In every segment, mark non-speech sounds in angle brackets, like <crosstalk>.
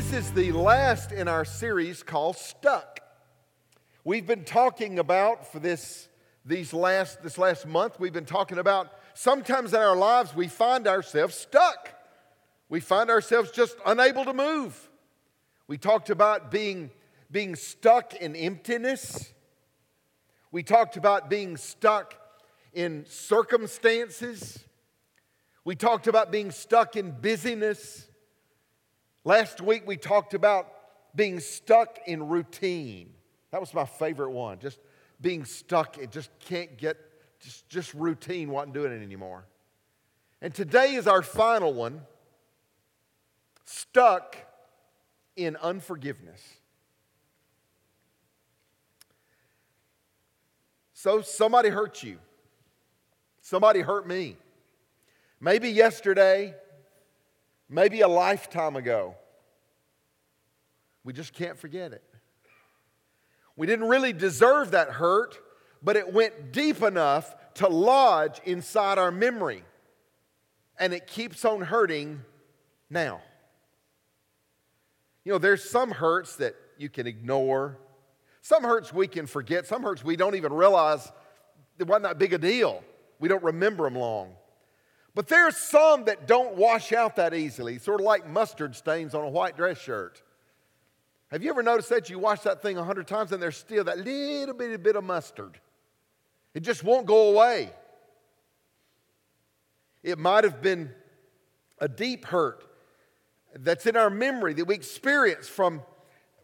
This is the last in our series called Stuck. We've been talking about for this these last this last month we've been talking about sometimes in our lives we find ourselves stuck. We find ourselves just unable to move. We talked about being being stuck in emptiness. We talked about being stuck in circumstances. We talked about being stuck in busyness. Last week we talked about being stuck in routine. That was my favorite one. Just being stuck, it just can't get, just, just routine wasn't doing it anymore. And today is our final one stuck in unforgiveness. So somebody hurt you. Somebody hurt me. Maybe yesterday, maybe a lifetime ago. We just can't forget it. We didn't really deserve that hurt, but it went deep enough to lodge inside our memory. And it keeps on hurting now. You know, there's some hurts that you can ignore, some hurts we can forget, some hurts we don't even realize it wasn't that big a deal. We don't remember them long. But there's some that don't wash out that easily, sort of like mustard stains on a white dress shirt. Have you ever noticed that? You wash that thing a hundred times and there's still that little bitty bit of mustard. It just won't go away. It might have been a deep hurt that's in our memory that we experience from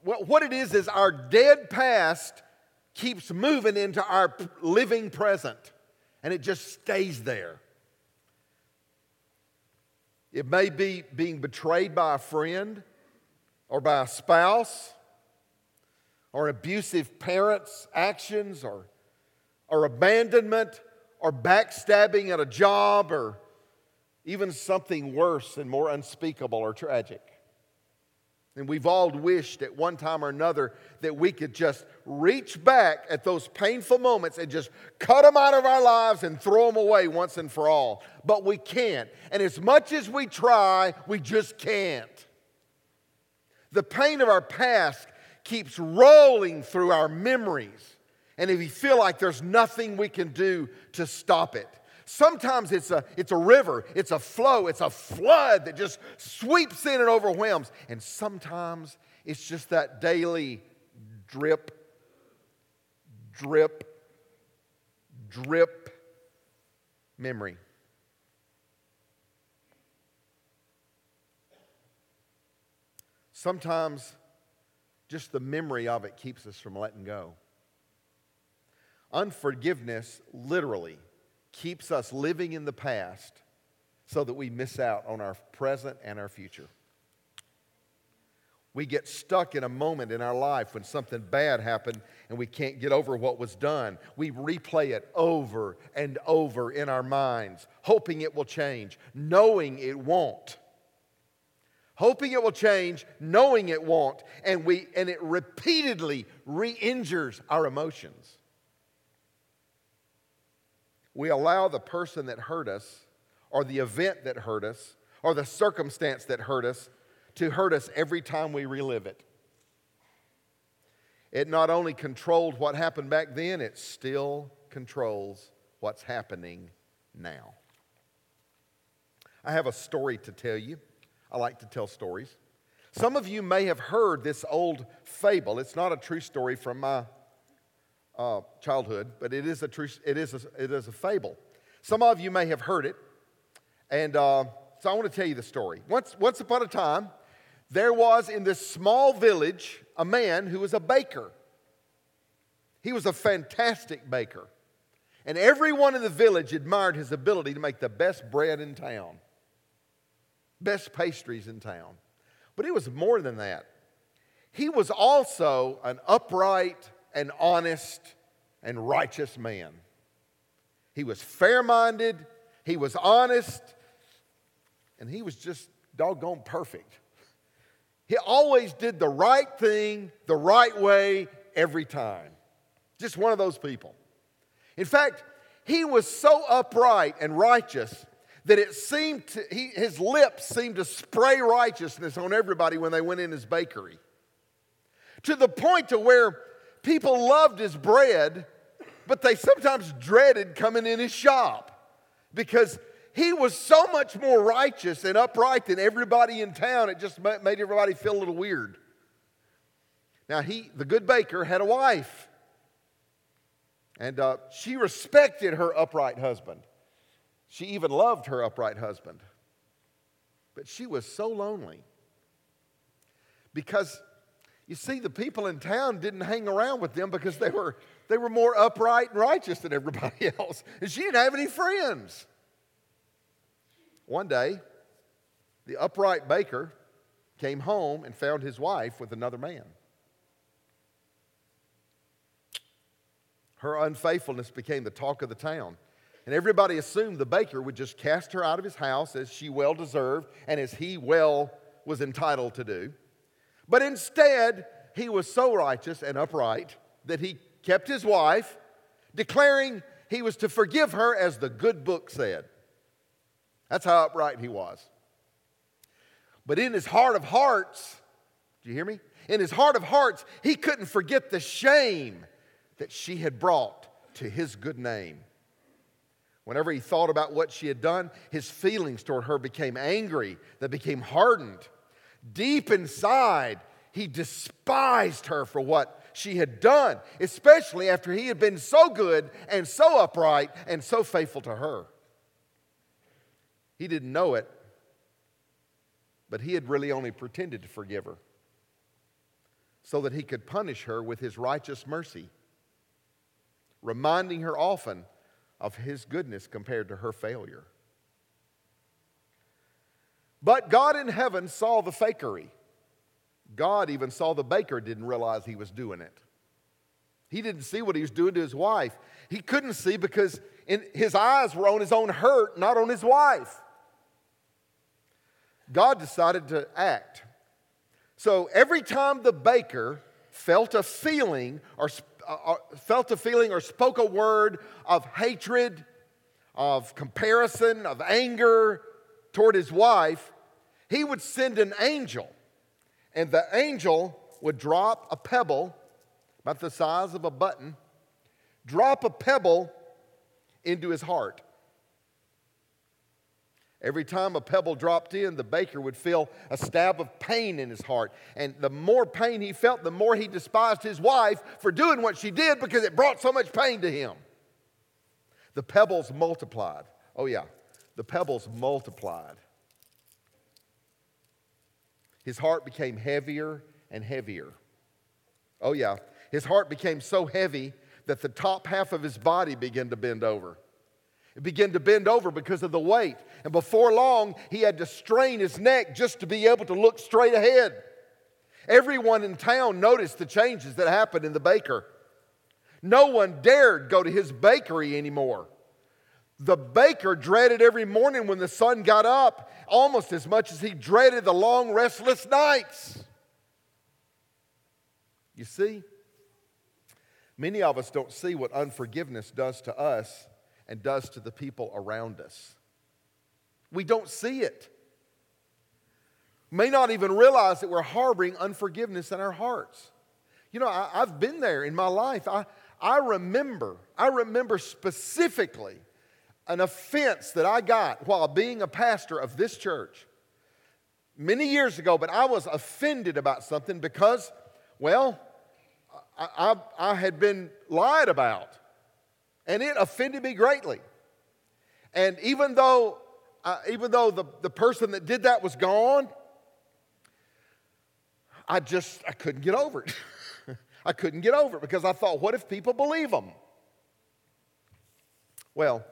what it is is our dead past keeps moving into our living present and it just stays there. It may be being betrayed by a friend or by a spouse or abusive parents' actions or, or abandonment or backstabbing at a job or even something worse and more unspeakable or tragic. And we've all wished at one time or another that we could just reach back at those painful moments and just cut them out of our lives and throw them away once and for all. But we can't. And as much as we try, we just can't. The pain of our past keeps rolling through our memories. And if you feel like there's nothing we can do to stop it, Sometimes it's a, it's a river, it's a flow, it's a flood that just sweeps in and overwhelms. And sometimes it's just that daily drip, drip, drip memory. Sometimes just the memory of it keeps us from letting go. Unforgiveness literally keeps us living in the past so that we miss out on our present and our future. We get stuck in a moment in our life when something bad happened and we can't get over what was done. We replay it over and over in our minds, hoping it will change, knowing it won't. Hoping it will change, knowing it won't, and, we, and it repeatedly re injures our emotions we allow the person that hurt us, or the event that hurt us, or the circumstance that hurt us to hurt us every time we relive it. It not only controlled what happened back then, it still controls what's happening now. I have a story to tell you. I like to tell stories. Some of you may have heard this old fable. It's not a true story from my uh, childhood, but it is a true, it is a, it is a fable. Some of you may have heard it, and uh, so I want to tell you the story. Once, once upon a time, there was in this small village a man who was a baker. He was a fantastic baker, and everyone in the village admired his ability to make the best bread in town, best pastries in town. But it was more than that. He was also an upright, an honest and righteous man. He was fair minded, he was honest, and he was just doggone perfect. He always did the right thing the right way every time. Just one of those people. In fact, he was so upright and righteous that it seemed to, he, his lips seemed to spray righteousness on everybody when they went in his bakery. To the point to where people loved his bread, but they sometimes dreaded coming in his shop because he was so much more righteous and upright than everybody in town. It just made everybody feel a little weird. Now, he, the good baker, had a wife, and uh, she respected her upright husband. She even loved her upright husband. But she was so lonely because you see, the people in town didn't hang around with them because they were, they were more upright and righteous than everybody <laughs> else. And she didn't have any friends. One day, the upright baker came home and found his wife with another man. Her unfaithfulness became the talk of the town. And everybody assumed the baker would just cast her out of his house as she well deserved and as he well was entitled to do. But instead, he was so righteous and upright that he kept his wife, declaring he was to forgive her as the good book said. That's how upright he was. But in his heart of hearts, do you hear me? In his heart of hearts, he couldn't forget the shame that she had brought to his good name. Whenever he thought about what she had done, his feelings toward her became angry, they became hardened. Deep inside, he despised her for what she had done, especially after he had been so good and so upright and so faithful to her. He didn't know it, but he had really only pretended to forgive her so that he could punish her with his righteous mercy, reminding her often of his goodness compared to her failure. But God in heaven saw the fakery. God even saw the baker didn't realize he was doing it. He didn't see what he was doing to his wife. He couldn't see because his eyes were on his own hurt, not on his wife. God decided to act. So every time the baker felt a feeling or, uh, or uh, felt a feeling or spoke a word of hatred, of comparison, of anger toward his wife, he would send an angel, and the angel would drop a pebble about the size of a button, drop a pebble into his heart. Every time a pebble dropped in, the baker would feel a stab of pain in his heart. And the more pain he felt, the more he despised his wife for doing what she did because it brought so much pain to him. The pebbles multiplied. Oh, yeah, the pebbles multiplied. His heart became heavier and heavier. Oh, yeah, his heart became so heavy that the top half of his body began to bend over. It began to bend over because of the weight. And before long, he had to strain his neck just to be able to look straight ahead. Everyone in town noticed the changes that happened in the baker. No one dared go to his bakery anymore. The baker dreaded every morning when the sun got up almost as much as he dreaded the long, restless nights. You see, many of us don't see what unforgiveness does to us and does to the people around us. We don't see it. May not even realize that we're harboring unforgiveness in our hearts. You know, I, have been there in my life. I, I remember, I remember specifically an offense that I got while being a pastor of this church many years ago, but I was offended about something because, well, I, I, I had been lied about. And it offended me greatly. And even though, uh, even though the, the person that did that was gone, I just, I couldn't get over it. <laughs> I couldn't get over it because I thought, what if people believe them? Well,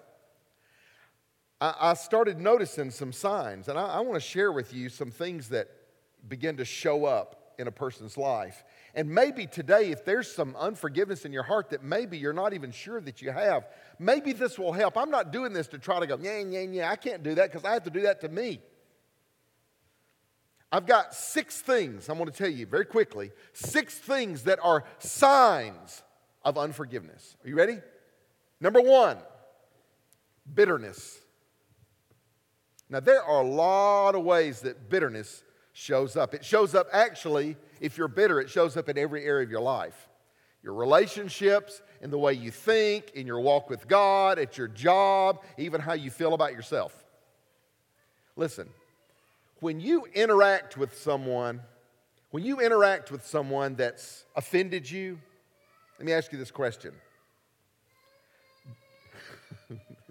I, I started noticing some signs, and I, I want to share with you some things that begin to show up in a person's life. And maybe today, if there's some unforgiveness in your heart that maybe you're not even sure that you have, maybe this will help. I'm not doing this to try to go, yeah, yeah, yeah, I can't do that because I have to do that to me. I've got six things I'm going to tell you very quickly six things that are signs of unforgiveness. Are you ready? Number one, bitterness. Now, there are a lot of ways that bitterness shows up. It shows up actually, if you're bitter, it shows up in every area of your life your relationships, in the way you think, in your walk with God, at your job, even how you feel about yourself. Listen, when you interact with someone, when you interact with someone that's offended you, let me ask you this question. <laughs>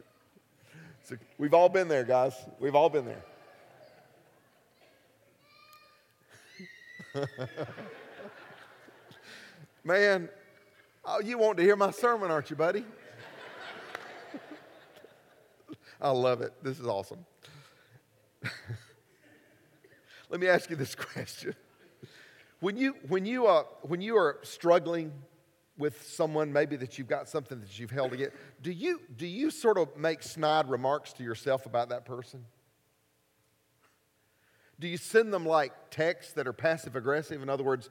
so we've all been there, guys. We've all been there. <laughs> Man, oh, you want to hear my sermon, aren't you, buddy? <laughs> I love it. This is awesome. <laughs> Let me ask you this question. When you, when, you, uh, when you are struggling with someone, maybe that you've got something that you've held against, do you, do you sort of make snide remarks to yourself about that person? Do you send them like texts that are passive aggressive? In other words,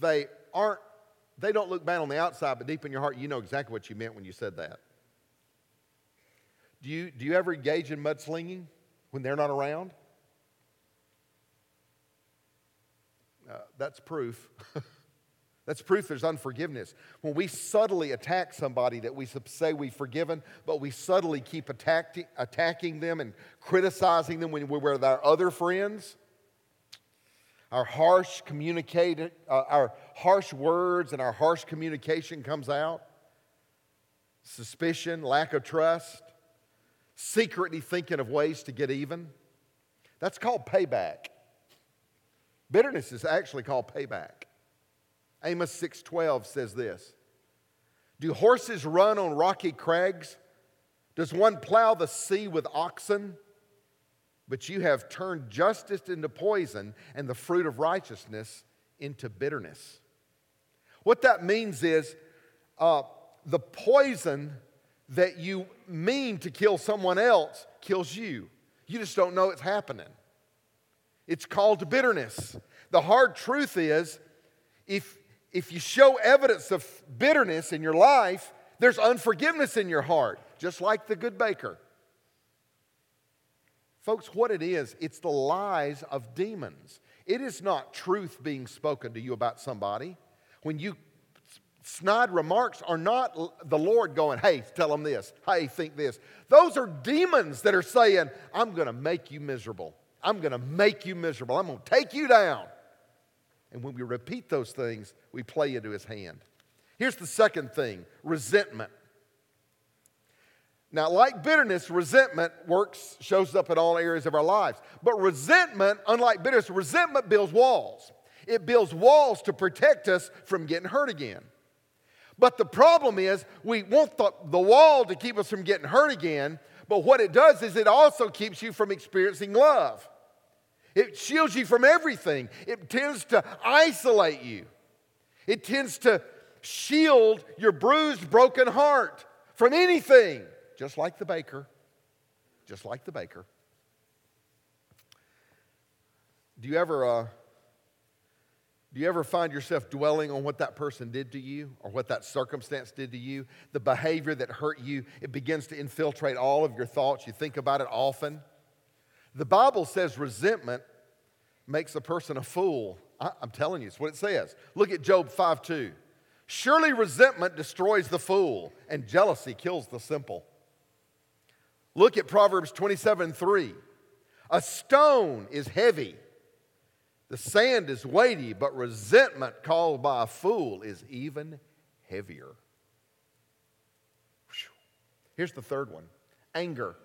they aren't, they don't look bad on the outside, but deep in your heart, you know exactly what you meant when you said that. Do you, do you ever engage in mudslinging when they're not around? Uh, that's proof. <laughs> that's proof there's unforgiveness. When we subtly attack somebody that we say we've forgiven, but we subtly keep attacking, attacking them and criticizing them when we're with our other friends, our harsh communicated, uh, our harsh words and our harsh communication comes out. Suspicion, lack of trust, secretly thinking of ways to get even. That's called payback. Bitterness is actually called payback. Amos 6:12 says this. Do horses run on rocky crags? Does one plow the sea with oxen? But you have turned justice into poison and the fruit of righteousness into bitterness. What that means is uh, the poison that you mean to kill someone else kills you. You just don't know it's happening. It's called bitterness. The hard truth is if, if you show evidence of bitterness in your life, there's unforgiveness in your heart, just like the good baker. Folks, what it is, it's the lies of demons. It is not truth being spoken to you about somebody. When you snide remarks are not the Lord going, hey, tell them this, hey, think this. Those are demons that are saying, I'm going to make you miserable. I'm going to make you miserable. I'm going to take you down. And when we repeat those things, we play into his hand. Here's the second thing resentment. Now, like bitterness, resentment works, shows up in all areas of our lives. But resentment, unlike bitterness, resentment builds walls. It builds walls to protect us from getting hurt again. But the problem is, we want the, the wall to keep us from getting hurt again, but what it does is it also keeps you from experiencing love. It shields you from everything. It tends to isolate you. It tends to shield your bruised, broken heart from anything, just like the baker. Just like the baker. Do you ever, uh, do you ever find yourself dwelling on what that person did to you or what that circumstance did to you? The behavior that hurt you, it begins to infiltrate all of your thoughts. You think about it often. The Bible says resentment makes a person a fool. I, am telling you, it's what it says. Look at Job 5 2. Surely resentment destroys the fool, and jealousy kills the simple. Look at Proverbs 27 3. A stone is heavy, the sand is weighty, but resentment called by a fool is even heavier. Here's the third one anger.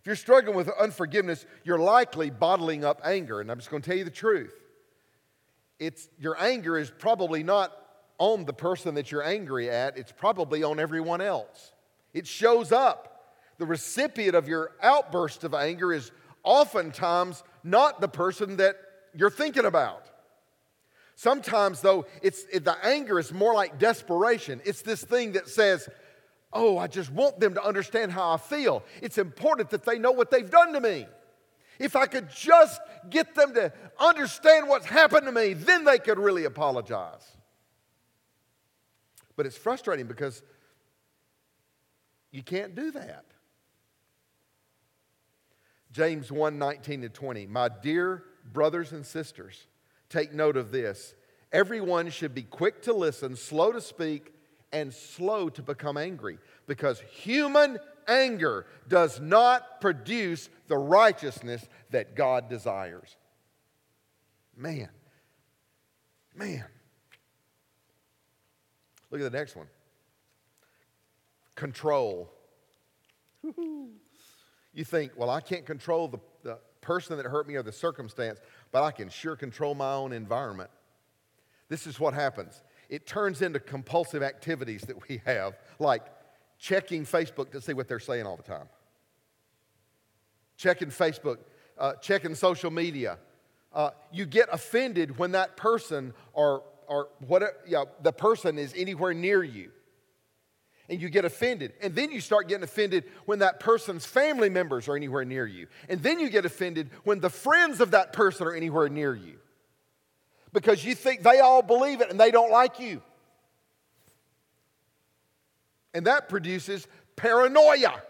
If you're struggling with unforgiveness, you're likely bottling up anger. And I'm just going to tell you the truth. It's, your anger is probably not on the person that you're angry at, it's probably on everyone else. It shows up. The recipient of your outburst of anger is oftentimes not the person that you're thinking about. Sometimes, though, it's, it, the anger is more like desperation. It's this thing that says, Oh, I just want them to understand how I feel. It's important that they know what they've done to me. If I could just get them to understand what's happened to me, then they could really apologize. But it's frustrating because you can't do that. James 1 19 to 20. My dear brothers and sisters, take note of this. Everyone should be quick to listen, slow to speak, and slow to become angry, because human anger does not produce the righteousness that God desires. Man, man. Look at the next one control. You think, well, I can't control the, the person that hurt me or the circumstance, but I can sure control my own environment. This is what happens it turns into compulsive activities that we have, like checking Facebook to see what they're saying all the time, checking Facebook, uh, checking social media. Uh, you get offended when that person or, or what, yeah, the person is anywhere near you and you get offended. And then you start getting offended when that person's family members are anywhere near you. And then you get offended when the friends of that person are anywhere near you. Because you think they all believe it and they don't like you. And that produces paranoia.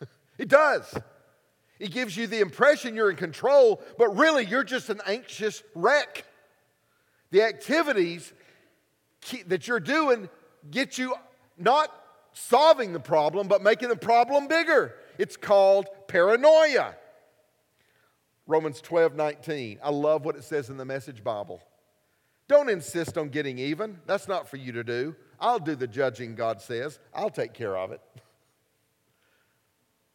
<laughs> it does. It gives you the impression you're in control, but really you're just an anxious wreck. The activities that you're doing get you not solving the problem, but making the problem bigger. It's called paranoia. Romans 12, 19. I love what it says in the Message Bible. Don't insist on getting even. That's not for you to do. I'll do the judging, God says. I'll take care of it.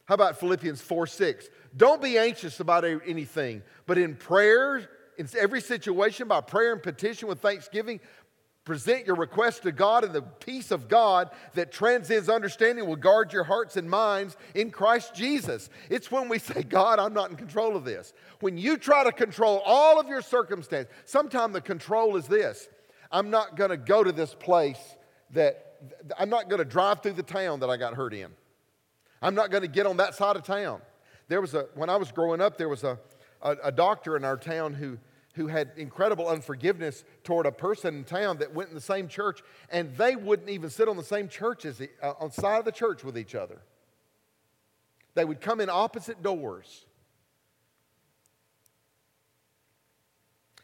How about Philippians 4 6? Don't be anxious about anything, but in prayer, in every situation, by prayer and petition with thanksgiving, present your request to God, and the peace of God that transcends understanding will guard your hearts and minds in Christ Jesus. It's when we <laughs> say, God, I'm not in control of this. When you try to control all of your circumstances, sometimes the control is this I'm not going to go to this place that I'm not going to drive through the town that I got hurt in. I'm not going to get on that side of town. There was a, when I was growing up, there was a, a, a doctor in our town who who had incredible unforgiveness toward a person in town that went in the same church, and they wouldn't even sit on the same church as the, uh, on side of the church with each other. They would come in opposite doors.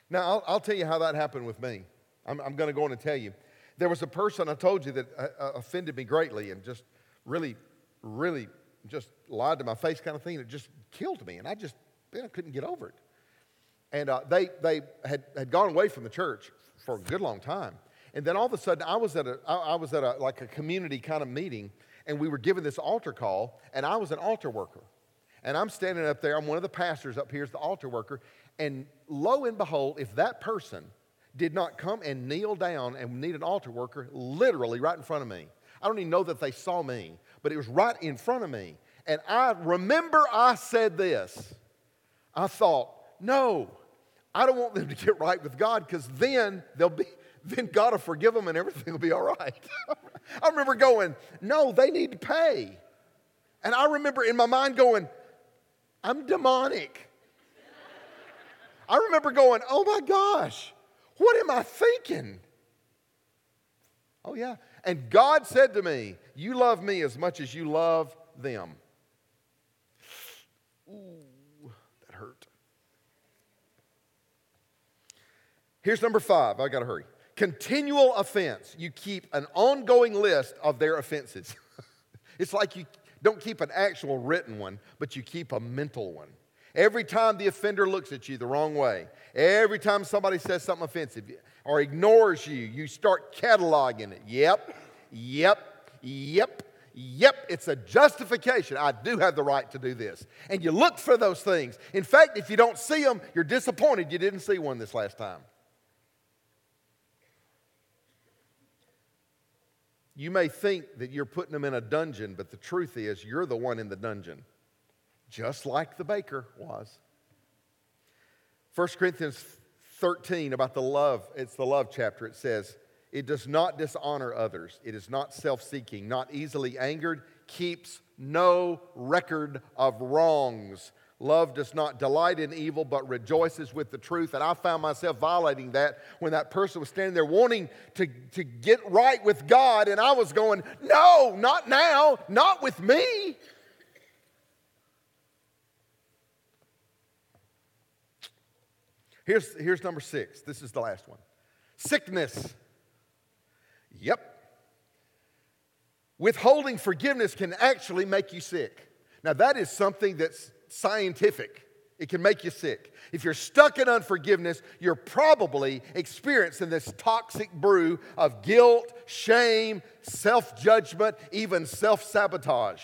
Now, I'll, I'll tell you how that happened with me. I'm, I'm going to go on and tell you. There was a person I told you that uh, uh, offended me greatly and just really, really just lied to my face kind of thing. It just killed me, and I just I couldn't get over it. And uh, they, they had, had gone away from the church for a good long time. And then all of a sudden, I was at a, I was at a, like a community kind of meeting, and we were given this altar call, and I was an altar worker. And I'm standing up there, I'm one of the pastors up here as the altar worker, and lo and behold, if that person did not come and kneel down and need an altar worker, literally right in front of me. I don't even know that they saw me, but it was right in front of me. And I remember I said this. I thought, no, I don't want them to get right with God because then they'll be, <laughs> then God will forgive them and everything will be all right. <laughs> I remember going, no, they need to pay. And I remember in my mind going, I'm demonic. I remember going, oh my gosh, what am I thinking? Oh, yeah. And God said to me, You love me as much as you love them. Ooh. Here's number five. I got to hurry. Continual offense. You keep an ongoing list of their offenses. <laughs> it's like you don't keep an actual written one, but you keep a mental one. Every time the offender looks at you the wrong way, every time somebody says something offensive or ignores you, you start cataloging it. Yep, yep, yep, yep, it's a justification. I do have the right to do this. And you look for those things. In fact, if you don't see them, you're disappointed you didn't see one this last time. You may think that you're putting them in a dungeon, but the truth is you're the one in the dungeon, just like the baker was. 1 Corinthians 13 about the love, it's the love chapter. It says, It does not dishonor others, it is not self seeking, not easily angered, keeps no record of wrongs Love does not delight in evil, but rejoices with the truth. And I found myself violating that when that person was standing there wanting to, to get right with God, and I was going, No, not now, not with me. Here's, here's number six. This is the last one sickness. Yep. Withholding forgiveness can actually make you sick. Now, that is something that's scientific. It can make you sick. If you're stuck in unforgiveness, you're probably experiencing this toxic brew of guilt, shame, self judgment, even self sabotage.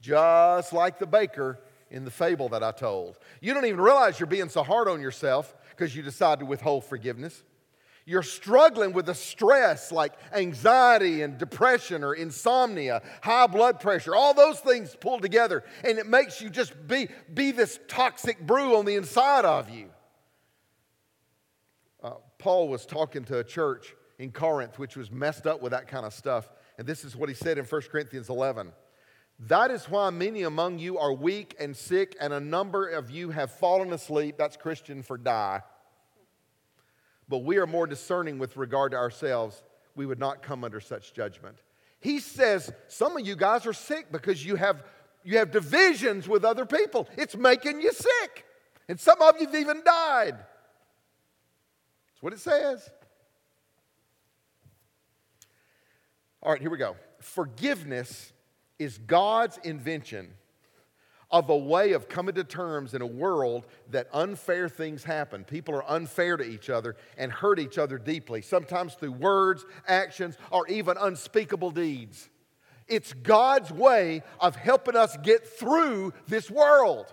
Just like the baker in the fable that I told. You don't even realize you're being so hard on yourself because you decide to withhold forgiveness. You're struggling with the stress like anxiety and depression or insomnia, high blood pressure, all those things pulled together, and it makes you just be, be this toxic brew on the inside of you. Uh, Paul was talking to a church in Corinth which was messed up with that kind of stuff, and this is what he said in 1 Corinthians 11. That is why many among you are weak and sick, and a number of you have fallen asleep. That's Christian for die but we are more discerning with regard to ourselves. We would not come under such judgment. He says some of you guys are sick because you have, you have divisions with other people. It's making you sick. And some of you've even died. That's what it says. All right, here we go. Forgiveness is God's invention of a way of coming to terms in a world that unfair things happen. People are unfair to each other and hurt each other deeply, sometimes through words, actions, or even unspeakable deeds. It's God's way of helping us get through this world.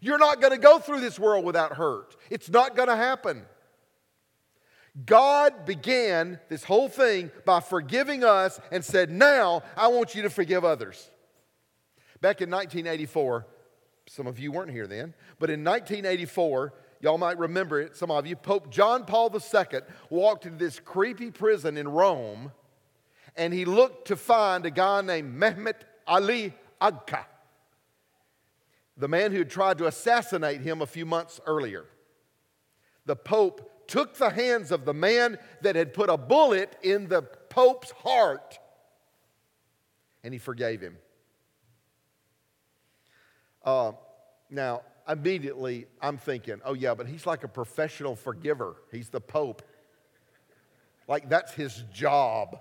You're not going to go through this world without hurt, it's not going to happen. God began this whole thing by forgiving us and said, Now I want you to forgive others. Back in 1984, some of you weren't here then, but in 1984, y'all might remember it, some of you, Pope John Paul II walked into this creepy prison in Rome and he looked to find a guy named Mehmet Ali Agca, the man who had tried to assassinate him a few months earlier. The Pope took the hands of the man that had put a bullet in the Pope's heart and he forgave him. Uh, now, immediately I'm thinking, oh, yeah, but he's like a professional forgiver. He's the Pope. Like, that's his job.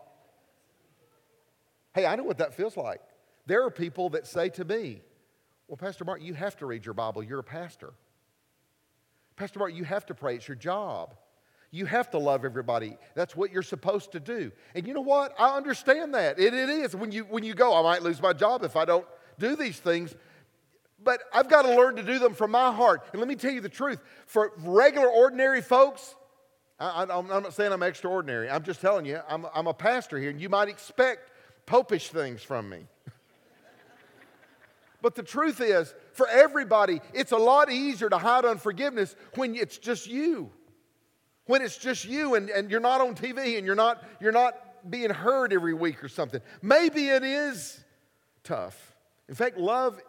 Hey, I know what that feels like. There are people that say to me, well, Pastor Mark, you have to read your Bible. You're a pastor. Pastor Mark, you have to pray. It's your job. You have to love everybody. That's what you're supposed to do. And you know what? I understand that. It, it is. When you, when you go, I might lose my job if I don't do these things but I've got to learn to do them from my heart. And let me tell you the truth for regular, ordinary folks, I, am not saying I'm extraordinary. I'm just telling you, I'm, I'm a pastor here, and you might expect popish things from me. <laughs> but the truth is, for everybody, it's a lot easier to hide unforgiveness when it's just you. When it's just you and, and you're not on TV and you're not, you're not being heard every week or something. Maybe it is tough. In fact, love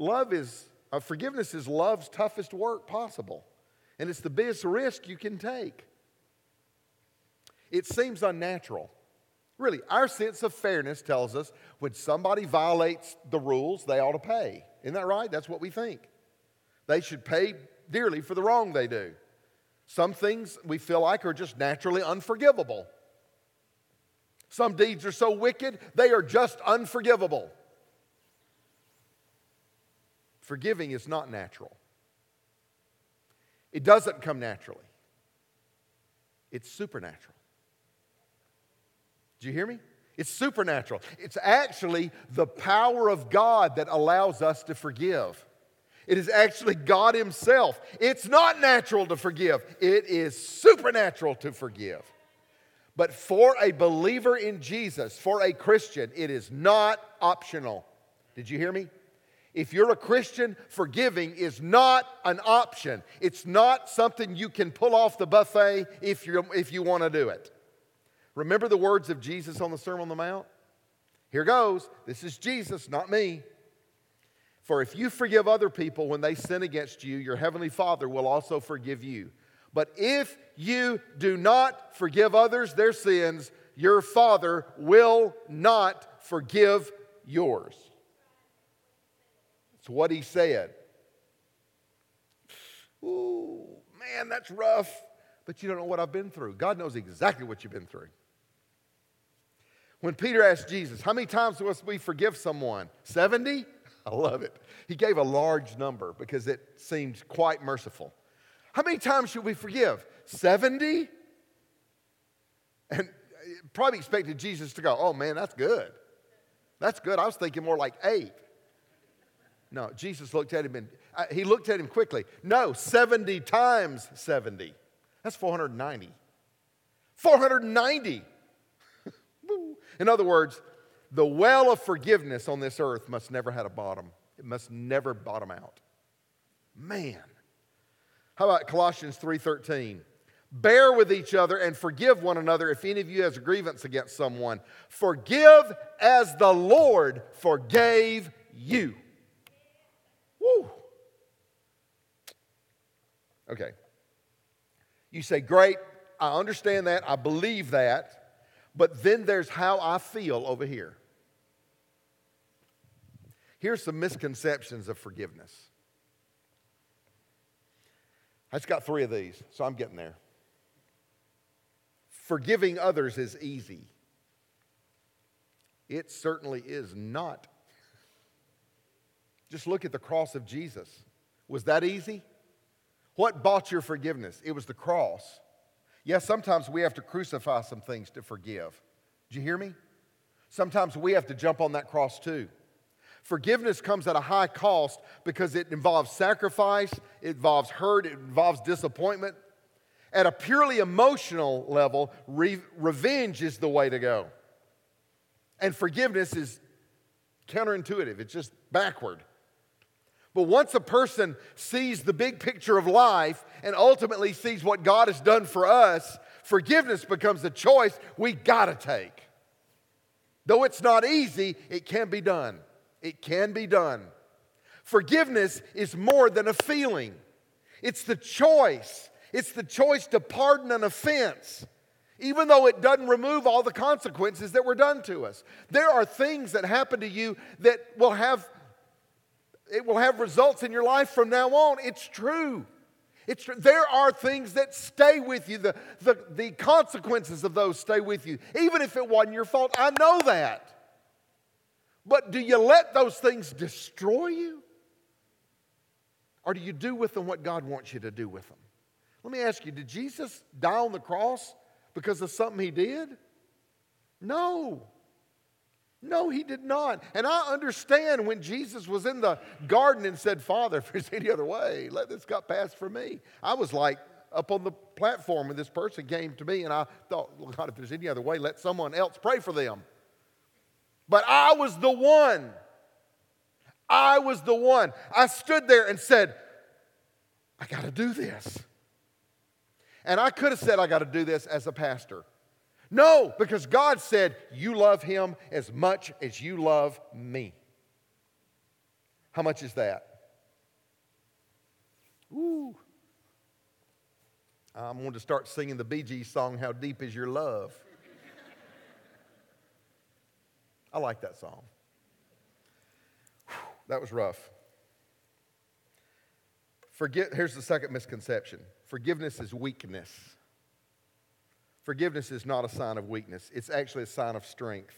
love is, uh, forgiveness is love's toughest work possible. And it's the biggest risk you can take. It seems unnatural. Really, our sense of fairness tells us when somebody violates the rules, they ought to pay. Isn't that right? That's what we think. They should pay dearly for the wrong they do. Some things we feel like are just naturally unforgivable. Some deeds are so wicked, they are just unforgivable. Forgiving is not natural, it doesn't come naturally, it's supernatural. Do you hear me? It's supernatural. It's actually the power of God that allows us to forgive. It is actually God Himself. It's not natural to forgive, it is supernatural to forgive. But for a believer in Jesus, for a Christian, it is not optional. Did you hear me? If you're a Christian, forgiving is not an option. It's not something you can pull off the buffet if, you if you want to do it. Remember the words of Jesus on the Sermon on the Mount? Here goes. This is Jesus, not me. For if you forgive other people when they sin against you, your heavenly Father will also forgive you. But if you do not forgive others their sins, your Father will not forgive yours. What he said. Ooh, Man, that's rough. But you don't know what I've been through. God knows exactly what you've been through. When Peter asked Jesus, How many times must we forgive someone? 70? <laughs> I love it. He gave a large number because it seemed quite merciful. How many times should we forgive? 70? And uh, probably expected Jesus to go, Oh man, that's good. That's good. I was thinking more like eight. No, Jesus looked at him and uh, he looked at him quickly. No, 70 times 70. That's 490. 490. <laughs> In other words, the well of forgiveness on this earth must never have a bottom. It must never bottom out. Man. How about Colossians 3:13? Bear with each other and forgive one another if any of you has a grievance against someone. Forgive as the Lord forgave you. Woo. Okay. You say, Great, I understand that, I believe that, but then there's how I feel over here. Here's some misconceptions of forgiveness. I just got three of these, so I'm getting there. Forgiving others is easy. It certainly is not. Just look at the cross of Jesus. Was that easy? What bought your forgiveness? It was the cross. Yes, sometimes we have to crucify some things to forgive. Did you hear me? Sometimes we have to jump on that cross too. Forgiveness comes at a high cost because it involves sacrifice, it involves hurt, it involves disappointment. At a purely emotional level, re- revenge is the way to go. And forgiveness is counterintuitive, it's just backward. But once a person sees the big picture of life and ultimately sees what God has done for us, forgiveness becomes a choice we gotta take. Though it's not easy, it can be done. It can be done. Forgiveness is more than a feeling, it's the choice. It's the choice to pardon an offense, even though it doesn't remove all the consequences that were done to us. There are things that happen to you that will have it will have results in your life from now on. It's true. It's. There are things that stay with you. The, the, the consequences of those stay with you, even if it wasn't your fault. I know that. But do you let those things destroy you? Or do you do with them what God wants you to do with them? Let me ask you did Jesus die on the cross because of something he did? No. No, he did not. And I understand when Jesus was in the garden and said, Father, if there's any other way, let this cup pass for me. I was like up on the platform when this person came to me, and I thought, well, God, if there's any other way, let someone else pray for them. But I was the one. I was the one. I stood there and said, I got to do this. And I could have said, I got to do this as a pastor. No, because God said, You love him as much as you love me. How much is that? Ooh. I'm going to start singing the Bee Gees song, How Deep Is Your Love? I like that song. Whew, that was rough. Forget, here's the second misconception forgiveness is weakness. Forgiveness is not a sign of weakness, it's actually a sign of strength.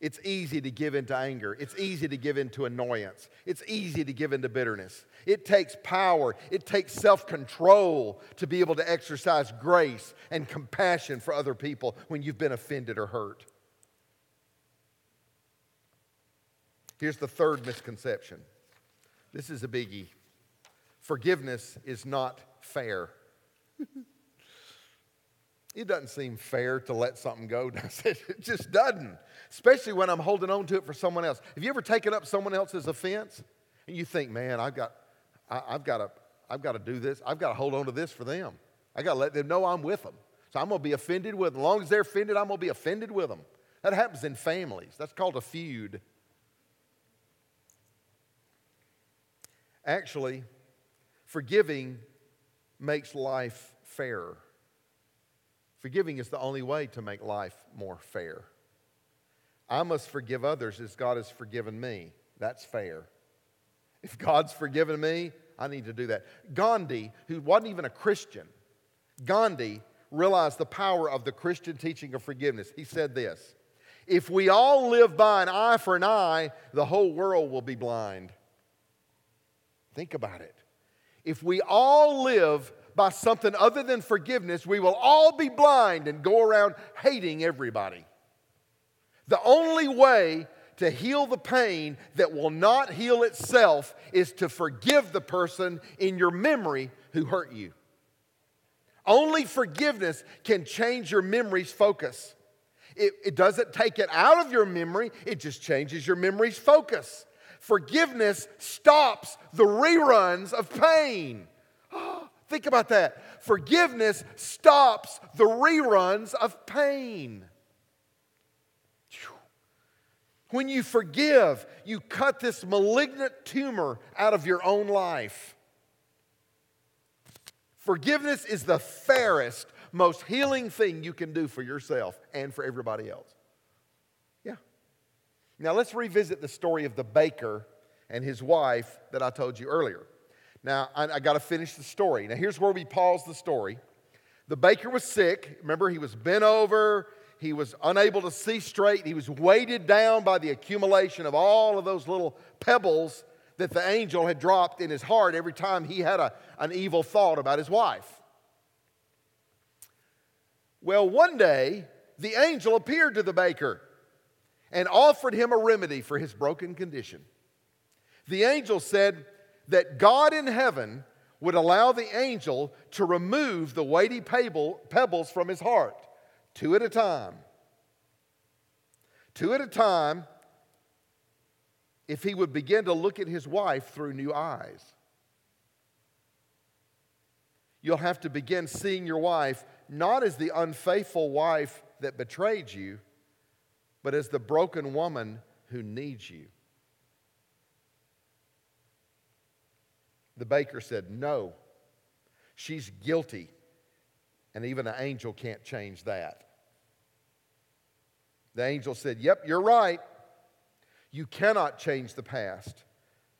It's easy to give into anger. It's easy to give into annoyance. It's easy to give into bitterness. It takes power. It takes self control to be able to exercise grace and compassion for other people when you've been offended or hurt. Here's the third misconception this is a biggie forgiveness is not fair. <laughs> It doesn't seem fair to let something go, <laughs> it? Just doesn't, especially when I'm holding on to it for someone else. Have you ever taken up someone else's offense and you think, man, I've got, I, have got to, I've got to do this. I've got to hold on to this for them. I got to let them know I'm with them. So I'm going to be offended with them. As long as they're offended, I'm going to be offended with them. That happens in families. That's called a feud. Actually, forgiving makes life fairer. Forgiving is the only way to make life more fair. I must forgive others as God has forgiven me. That's fair. If God's forgiven me, I need to do that. Gandhi, who wasn't even a Christian, Gandhi realized the power of the Christian teaching of forgiveness. He said this If we all live by an eye for an eye, the whole world will be blind. Think about it. If we all live by something other than forgiveness, we will all be blind and go around hating everybody. The only way to heal the pain that will not heal itself is to forgive the person in your memory who hurt you. Only forgiveness can change your memory's focus. It, it, doesn't take it out of your memory, it just changes your memory's focus. Forgiveness stops the reruns of pain. Think about that. Forgiveness stops the reruns of pain. When you forgive, you cut this malignant tumor out of your own life. Forgiveness is the fairest, most healing thing you can do for yourself and for everybody else. Yeah. Now let's revisit the story of the baker and his wife that I told you earlier. Now, I, I got to finish the story. Now, here's where we pause the story. The baker was sick. Remember, he was bent over. He was unable to see straight. He was weighted down by the accumulation of all of those little pebbles that the angel had dropped in his heart every time he had a, an evil thought about his wife. Well, one day, the angel appeared to the baker and offered him a remedy for his broken condition. The angel said, that God in heaven would allow the angel to remove the weighty pebbles from his heart, two at a time. Two at a time, if he would begin to look at his wife through new eyes. You'll have to begin seeing your wife not as the unfaithful wife that betrayed you, but as the broken woman who needs you. The baker said, No, she's guilty. And even an angel can't change that. The angel said, Yep, you're right. You cannot change the past.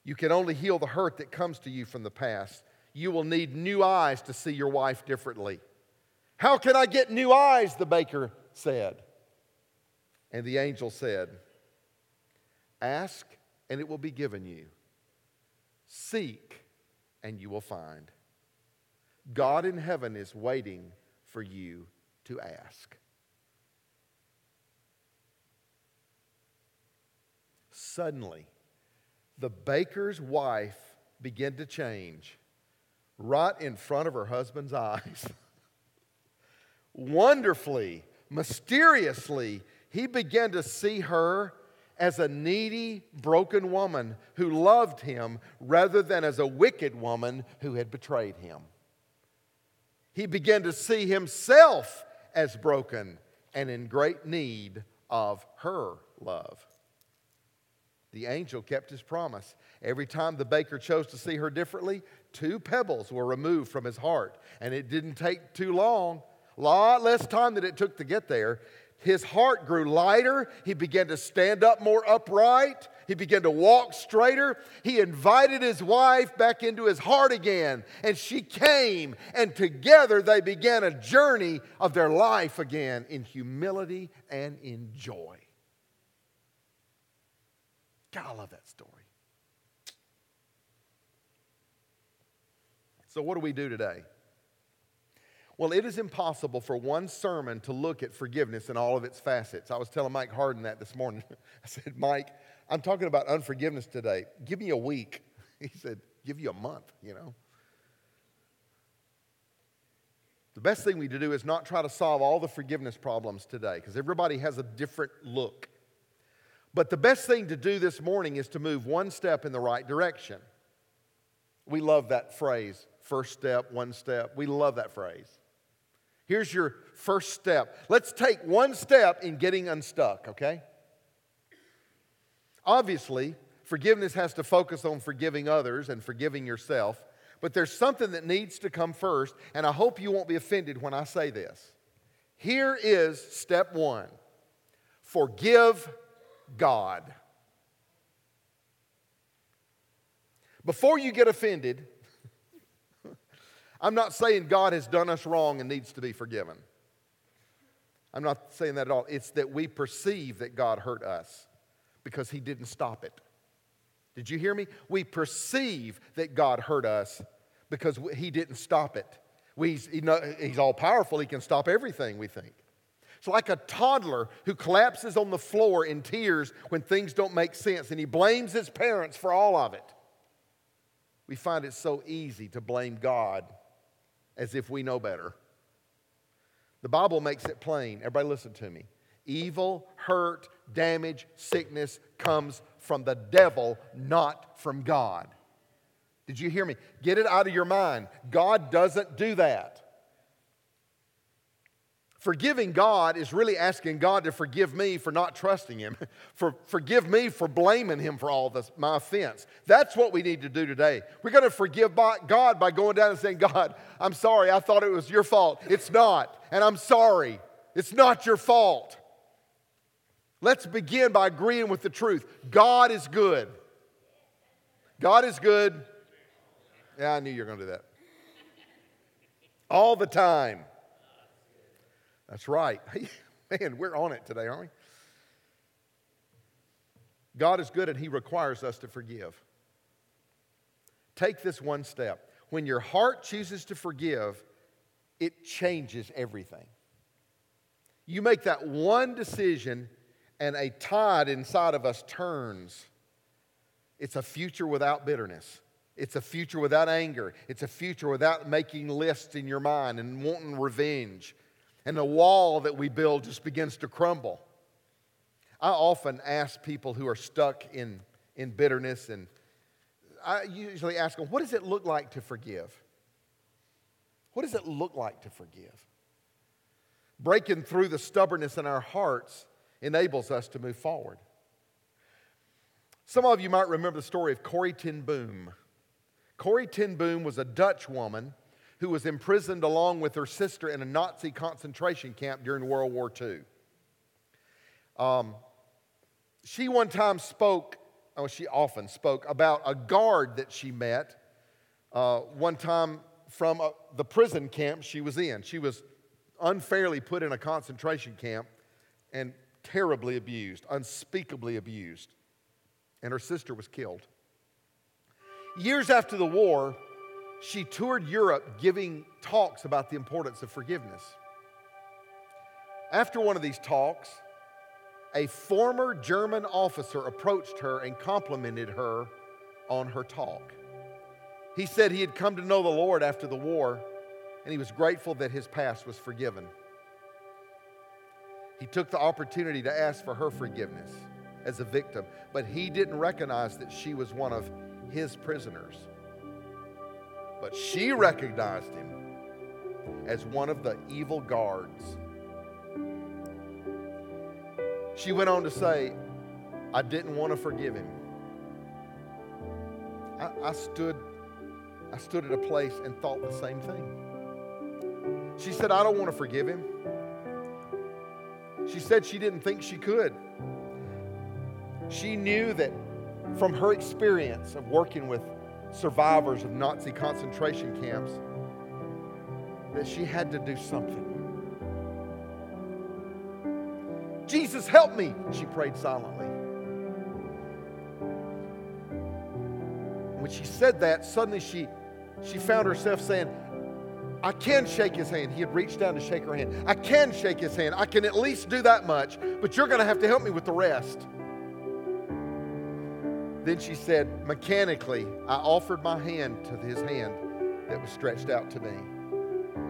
You can only heal the hurt that comes to you from the past. You will need new eyes to see your wife differently. How can I get new eyes? The baker said. And the angel said, Ask, and it will be given you. Seek, and you will find. God in heaven is waiting for you to ask. Suddenly, the baker's wife began to change right in front of her husband's eyes. <laughs> Wonderfully, mysteriously, he began to see her as a needy, broken woman who loved him rather than as a wicked woman who had betrayed him. He began to see himself as broken and in great need of her love. The angel kept his promise. Every time the baker chose to see her differently, two pebbles were removed from his heart. And it didn't take too long, a lot less time than it took to get there. His heart grew lighter. He began to stand up more upright. He began to walk straighter. He invited his wife back into his heart again, and she came, and together they began a journey of their life again in humility and in joy. God, I love that story. So, what do we do today? Well, it is impossible for one sermon to look at forgiveness in all of its facets. I was telling Mike Harden that this morning. <laughs> I said, Mike, I'm talking about unforgiveness today. Give me a week. <laughs> He said, Give you a month, you know. The best thing we to do is not try to solve all the forgiveness problems today because everybody has a different look. But the best thing to do this morning is to move one step in the right direction. We love that phrase, first step, one step. We love that phrase. Here's your first step. Let's take one step in getting unstuck, okay? Obviously, forgiveness has to focus on forgiving others and forgiving yourself, but there's something that needs to come first, and I hope you won't be offended when I say this. Here is step one forgive God. Before you get offended, I'm not saying God has done us wrong and needs to be forgiven. I'm not saying that at all. It's that we perceive that God hurt us because he didn't stop it. Did you hear me? We perceive that God hurt us because he didn't stop it. We, know, he's all powerful, he can stop everything, we think. It's like a toddler who collapses on the floor in tears when things don't make sense and he blames his parents for all of it. We find it so easy to blame God as if we know better. The Bible makes it plain. Everybody, listen to me. Evil, hurt, damage, sickness comes from the devil, not from God. Did you hear me? Get it out of your mind. God doesn't do that. Forgiving God is really asking God to forgive me for not trusting Him, <laughs> for forgive me for blaming Him for all this, my offense. That's what we need to do today. We're going to forgive God by going down and saying, God, I'm sorry. I thought it was your fault. It's not. And I'm sorry. It's not your fault. Let's begin by agreeing with the truth. God is good. God is good. Yeah, I knew you were going to do that. All the time. That's right. <laughs> Man, we're on it today, aren't we? God is good and He requires us to forgive. Take this one step. When your heart chooses to forgive, it changes everything. You make that one decision, and a tide inside of us turns. It's a future without bitterness. It's a future without anger. It's a future without making lists in your mind and wanting revenge and the wall that we build just begins to crumble. I often ask people who are stuck in, in bitterness, and I usually ask them, What does it look like to forgive? What does it look like to forgive? Breaking through the stubbornness in our hearts enables us to move forward. Some of you might remember the story of Corrie ten Boom. Corrie ten Boom was a Dutch woman who was imprisoned along with her sister in a Nazi concentration camp during World War II. Um, she one time spoke, oh, she often spoke about a guard that she met uh, one time from uh, the prison camp she was in. She was unfairly put in a concentration camp and terribly abused, unspeakably abused. And her sister was killed. Years after the war, she toured Europe giving talks about the importance of forgiveness. After one of these talks, a former German officer approached her and complimented her on her talk. He said he had come to know the Lord after the war and he was grateful that his past was forgiven. He took the opportunity to ask for her forgiveness as a victim, but he didn't recognize that she was one of his prisoners. But she recognized him as one of the evil guards. She went on to say, I didn't want to forgive him. I, I, stood, I stood at a place and thought the same thing. She said, I don't want to forgive him. She said she didn't think she could. She knew that from her experience of working with survivors of Nazi concentration camps that she had to do something. Jesus, help me, she prayed silently. When she said that, suddenly she, she found herself saying, I can shake his hand. He had reached down to shake her hand. I can shake his hand. I can at least do that much, but you're going to have to help me with the rest. Then she said, mechanically, I offered my hand to his hand that was stretched out to me.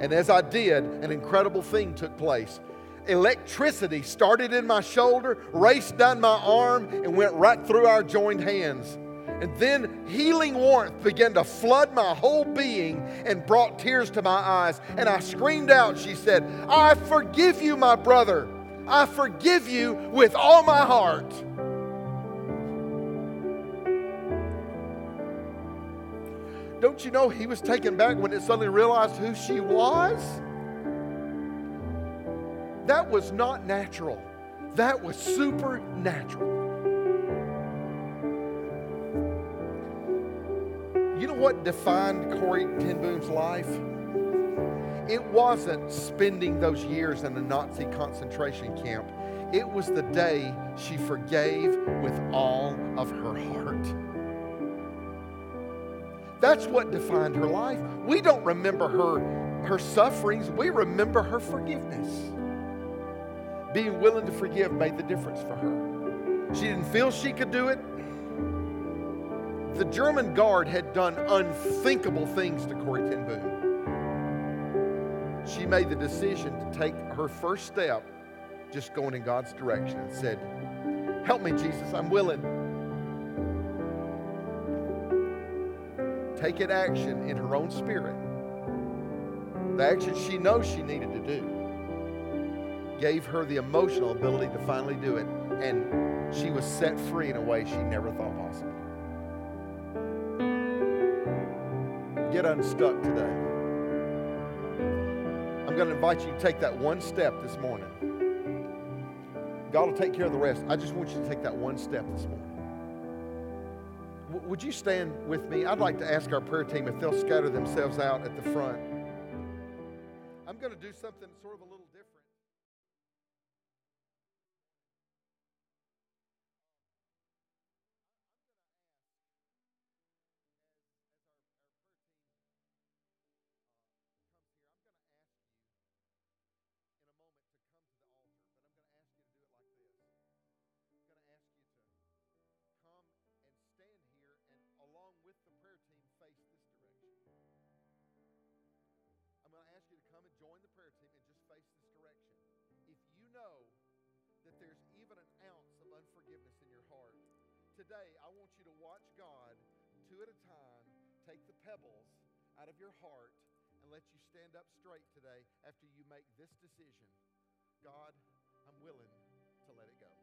And as I did, an incredible thing took place. Electricity started in my shoulder, raced down my arm, and went right through our joined hands. And then healing warmth began to flood my whole being and brought tears to my eyes. And I screamed out, she said, I forgive you, my brother. I forgive you with all my heart. Don't you know he was taken back when it suddenly realized who she was? That was not natural. That was supernatural. You know what defined Corrie ten Boom's life? It wasn't spending those years in a Nazi concentration camp. It was the day she forgave with all of her heart. That's what defined her life. We don't remember her, her sufferings, we remember her forgiveness. Being willing to forgive made the difference for her. She didn't feel she could do it. The German guard had done unthinkable things to Corrie ten Boom she made the decision to take her first step just going in God's direction and said, Help me, Jesus, I'm willing. Taking action in her own spirit, the action she knows she needed to do, gave her the emotional ability to finally do it, and she was set free in a way she never thought possible. Get unstuck today. I'm going to invite you to take that one step this morning. God will take care of the rest. I just want you to take that one step this morning. Would you stand with me? I'd like to ask our prayer team if they'll scatter themselves out at the front. I'm going to do something sort of a little different. Today, I want you to watch God, two at a time, take the pebbles out of your heart and let you stand up straight today after you make this decision. God, I'm willing to let it go.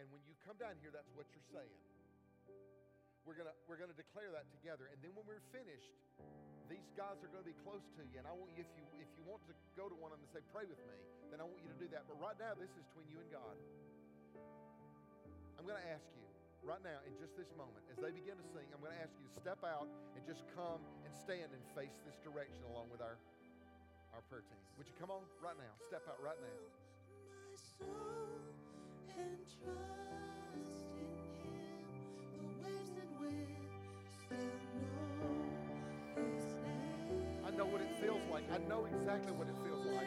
And when you come down here, that's what you're saying. We're gonna we're gonna declare that together, and then when we're finished, these guys are going to be close to you. And I want you, if you if you want to go to one of them and say, "Pray with me," then I want you to do that. But right now, this is between you and God. I'm going to ask you right now, in just this moment, as they begin to sing, I'm going to ask you to step out and just come and stand and face this direction along with our, our prayer team. Would you come on right now? Step out right now. Like. I know exactly what it feels like.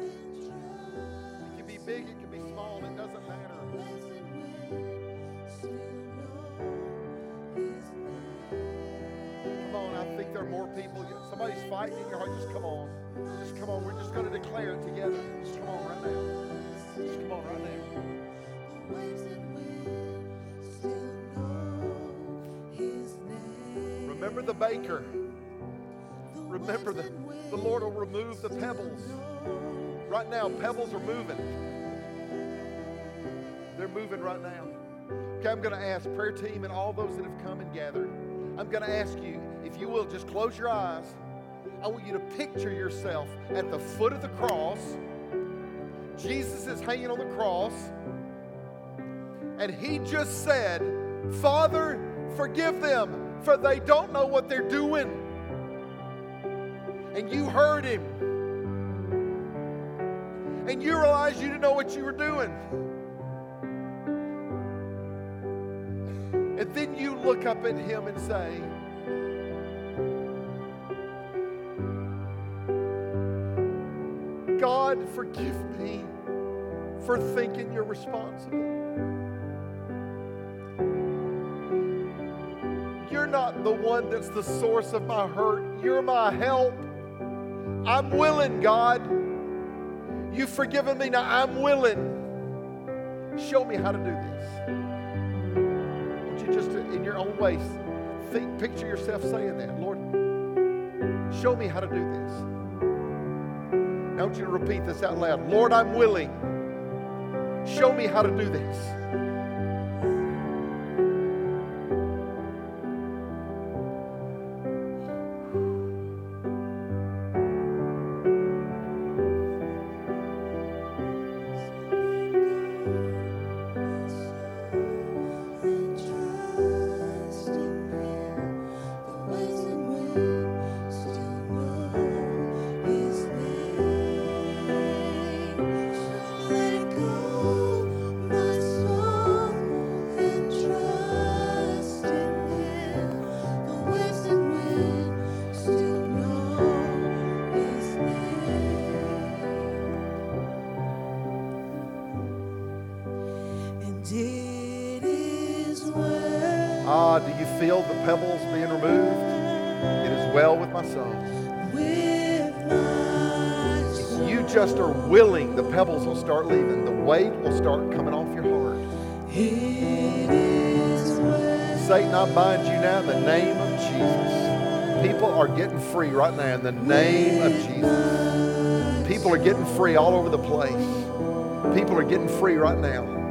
It can be big, it can be small, it doesn't matter. Come on, I think there are more people. Somebody's fighting in your heart. Just come on. Just come on. We're just going to declare it together. Just come on right now. Just come on right now. Remember the baker. Remember that the Lord will remove the pebbles. Right now, pebbles are moving. They're moving right now. Okay, I'm going to ask prayer team and all those that have come and gathered. I'm going to ask you, if you will, just close your eyes. I want you to picture yourself at the foot of the cross. Jesus is hanging on the cross. And he just said, Father, forgive them, for they don't know what they're doing and you heard him. And you realized you didn't know what you were doing. And then you look up at him and say, God, forgive me for thinking you're responsible. Not the one that's the source of my hurt. You're my help. I'm willing, God. You've forgiven me. Now I'm willing. Show me how to do this. Won't you just, in your own ways, think, picture yourself saying that. Lord, show me how to do this. I want you to repeat this out loud. Lord, I'm willing. Show me how to do this. The pebbles being removed? It is well with my soul. If you just are willing, the pebbles will start leaving. The weight will start coming off your heart. Satan, I bind you now in the name of Jesus. People are getting free right now in the name of Jesus. People are getting free all over the place. People are getting free right now.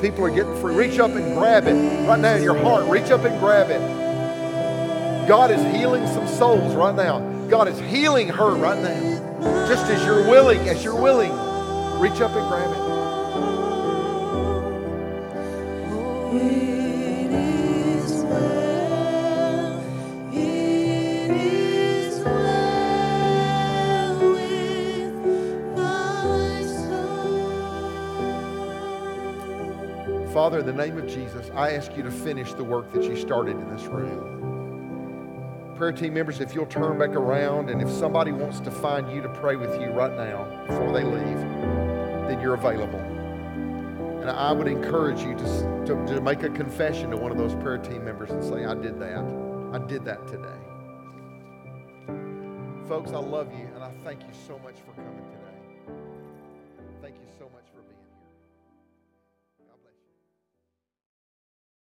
People are getting free. Reach up and grab it right now in your heart. Reach up and grab it. God is healing some souls right now. God is healing her right now. Just as you're willing, as you're willing, reach up and grab it. Father, in the name of Jesus, I ask you to finish the work that you started in this room. Prayer team members, if you'll turn back around and if somebody wants to find you to pray with you right now before they leave, then you're available. And I would encourage you to, to, to make a confession to one of those prayer team members and say, I did that. I did that today. Folks, I love you and I thank you so much for coming.